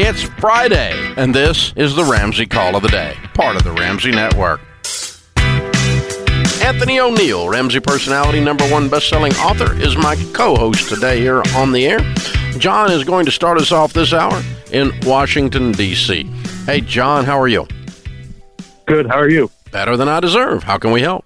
It's Friday, and this is the Ramsey Call of the Day, part of the Ramsey Network. Anthony O'Neill, Ramsey personality number one best-selling author, is my co-host today here on the air. John is going to start us off this hour in Washington, D.C. Hey, John, how are you? Good. How are you? Better than I deserve. How can we help?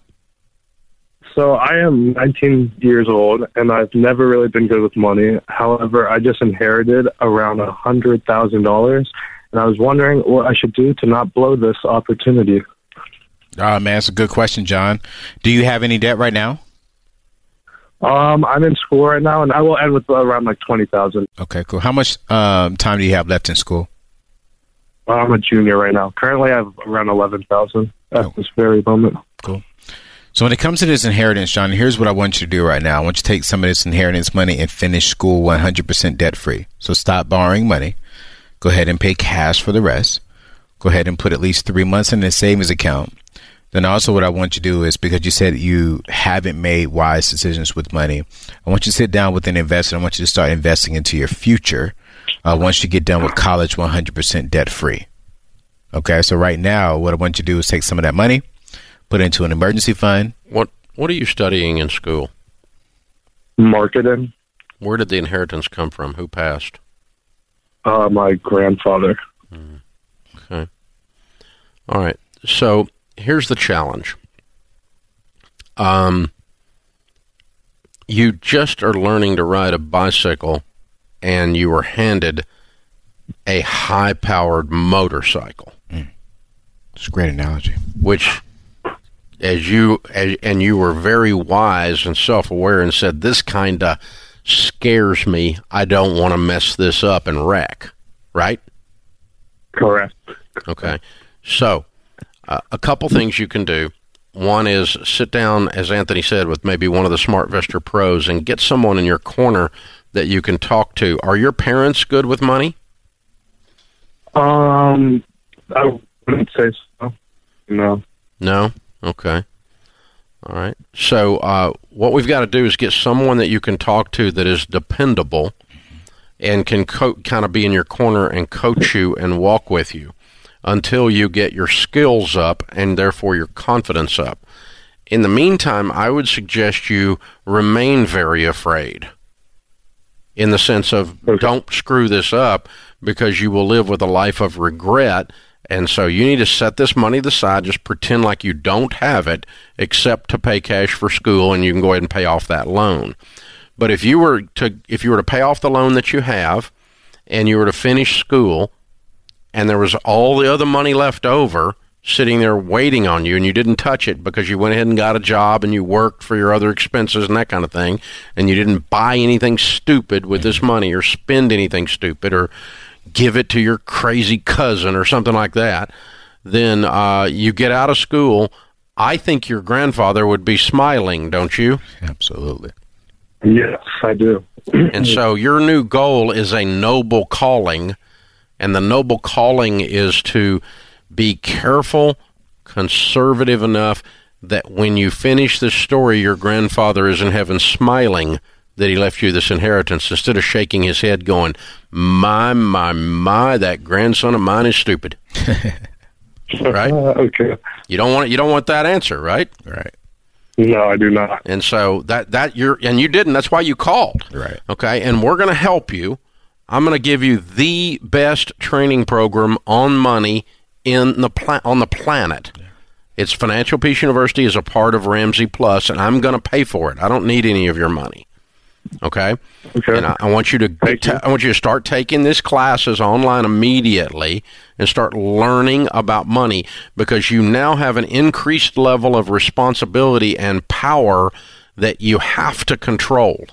So I am 19 years old, and I've never really been good with money. However, I just inherited around a hundred thousand dollars, and I was wondering what I should do to not blow this opportunity. Uh, man, that's a good question, John. Do you have any debt right now? Um, I'm in school right now, and I will end with around like twenty thousand. Okay, cool. How much um, time do you have left in school? I'm a junior right now. Currently, I have around eleven thousand at Oh. this very moment. So when it comes to this inheritance, John, here's what I want you to do right now. I want you to take some of this inheritance money and finish school 100% debt free. So stop borrowing money. Go ahead and pay cash for the rest. Go ahead and put at least three months in a savings account. Then also what I want you to do is because you said you haven't made wise decisions with money, I want you to sit down with an investor. I want you to start investing into your future uh, once you get done with college 100% debt free. Okay, so right now, what I want you to do is take some of that money, put into an emergency fund. What What are you studying in school? Marketing. Where did the inheritance come from? Who passed? Uh, my grandfather. Okay. All right. So here's the challenge. Um, you just are learning to ride a bicycle, and you were handed a high-powered motorcycle, It's a great analogy. which, as you as, and you were very wise and self-aware, and said, "This kind of scares me. I don't want to mess this up and wreck." Right? Correct. Okay. So, uh, a couple things you can do. One is sit down, as Anthony said, with maybe one of the smart SmartVestor pros and get someone in your corner that you can talk to. Are your parents good with money? Um, I wouldn't say so. No. No? Okay. All right. So, uh, what we've got to do is get someone that you can talk to that is dependable and can co- kind of be in your corner and coach you and walk with you until you get your skills up and therefore your confidence up. In the meantime, I would suggest you remain very afraid in the sense of Okay. don't screw this up because you will live with a life of regret. And so you need to set this money aside, just pretend like you don't have it, except to pay cash for school, and you can go ahead and pay off that loan. But if you were to if you were to pay off the loan that you have, and you were to finish school, and there was all the other money left over sitting there waiting on you and you didn't touch it because you went ahead and got a job and you worked for your other expenses and that kind of thing and you didn't buy anything stupid with this mm-hmm. money or spend anything stupid or give it to your crazy cousin or something like that then uh, you get out of school i think your grandfather would be smiling don't you Absolutely. Yes, I do. and so your new goal is a noble calling, and the noble calling is to be careful, conservative enough that when you finish this story, your grandfather is in heaven smiling that he left you this inheritance instead of shaking his head going, My, my, my, that grandson of mine is stupid. Right. Okay. You don't want you don't want that answer, right? Right. No, I do not. And so that that you're and you didn't. That's why you called. Right. Okay. And we're going to help you. I'm going to give you the best training program on money in the pla- on the planet. It's Financial Peace University is a part of Ramsey Plus, and I'm going to pay for it. I don't need any of your money. Okay. Okay. And I, I want you to Thank you. I want you to start taking these classes online immediately and start learning about money because you now have an increased level of responsibility and power that you have to control.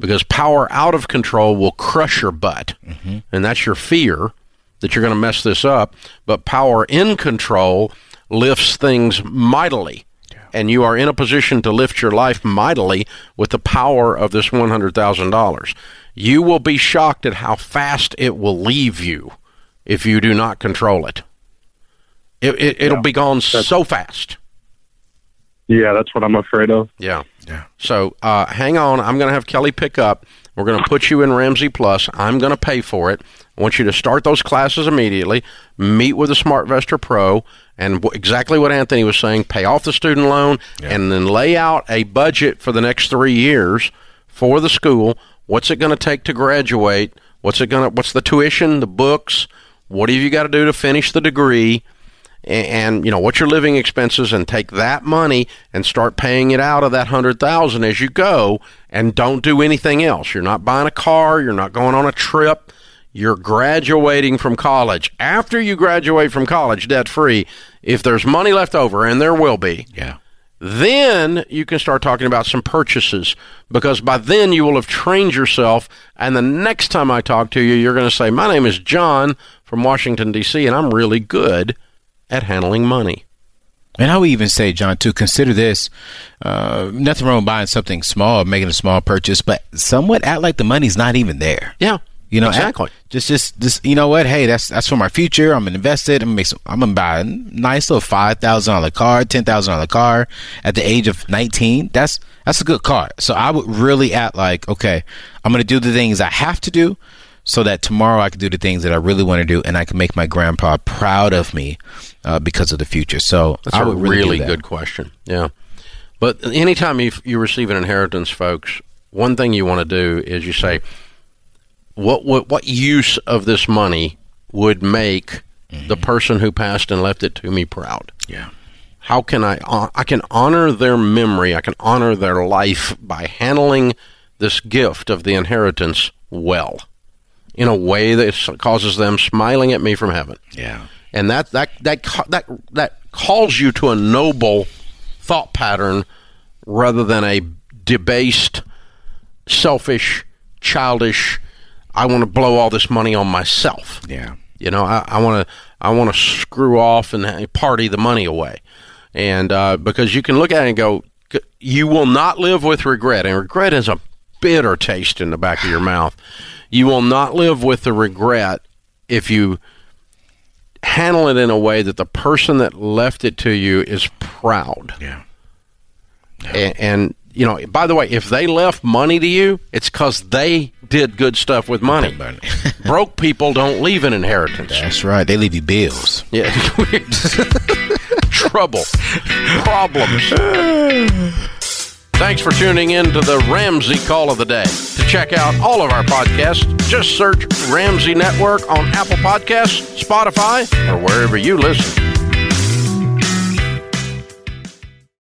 Because power out of control will crush your butt. Mm-hmm. And that's your fear that you're going to mess this up, but power in control lifts things mightily and you are in a position to lift your life mightily with the power of this $100,000. You will be shocked at how fast it will leave you if you do not control it. It, it it'll be gone so fast. Yeah, that's what I'm afraid of. Yeah. Yeah. So uh, hang on. I'm going to have Kelly pick up. We're going to put you in Ramsey Plus. I'm going to pay for it. I want you to start those classes immediately. Meet with a SmartVestor Pro, and w- exactly what Anthony was saying: pay off the student loan, and then lay out a budget for the next three years for the school. What's it going to take to graduate? What's it going to? What's the tuition? The books? What have you got to do to finish the degree? and, and you know what's your living expenses and take that money and start paying it out of that hundred thousand as you go and don't do anything else you're not buying a car you're not going on a trip you're graduating from college after you graduate from college debt free if there's money left over and there will be Yeah. then you can start talking about some purchases because by then you will have trained yourself and the next time i talk to you you're going to say my name is john from washington d.c and i'm really good at handling money And I would even say, John, to consider this, uh, nothing wrong with buying something small, making a small purchase, but somewhat act like the money's not even there. yeah You know, exactly just, just, just, you know what? Hey, that's that's for my future. I'm gonna invest it. I'm gonna make some. I'm gonna buy a nice little five thousand dollar car, ten thousand dollar car at the age of nineteen. That's that's a good car. So I would really act like, okay, I'm gonna do the things I have to do, so that tomorrow I can do the things that I really want to do, and I can make my grandpa proud of me uh, because of the future. So That's I a would really, really that. good question. Yeah. But anytime you, you receive an inheritance, folks, one thing you want to do is you say, what, what, what use of this money would make the mm-hmm. person who passed and left it to me proud? Yeah. How can I, hon- I can honor their memory, I can honor their life by handling this gift of the inheritance well in a way that causes them smiling at me from heaven Yeah. and that that that that that calls you to a noble thought pattern rather than a debased, selfish, childish. I want to blow all this money on myself. Yeah. You know, I want to I want to screw off and party the money away, and uh, because you can look at it and go, you will not live with regret, and regret is a bitter taste in the back of your mouth. You will not live with the regret if you handle it in a way that the person that left it to you is proud. Yeah. And, and you know, by the way, if they left money to you, it's because they did good stuff with money. Money. Broke people don't leave an inheritance. That's right. They leave you bills. Yeah. Trouble. Problems. Thanks for tuning in to the Ramsey Call of the Day. To check out all of our podcasts, just search Ramsey Network on Apple Podcasts, Spotify, or wherever you listen.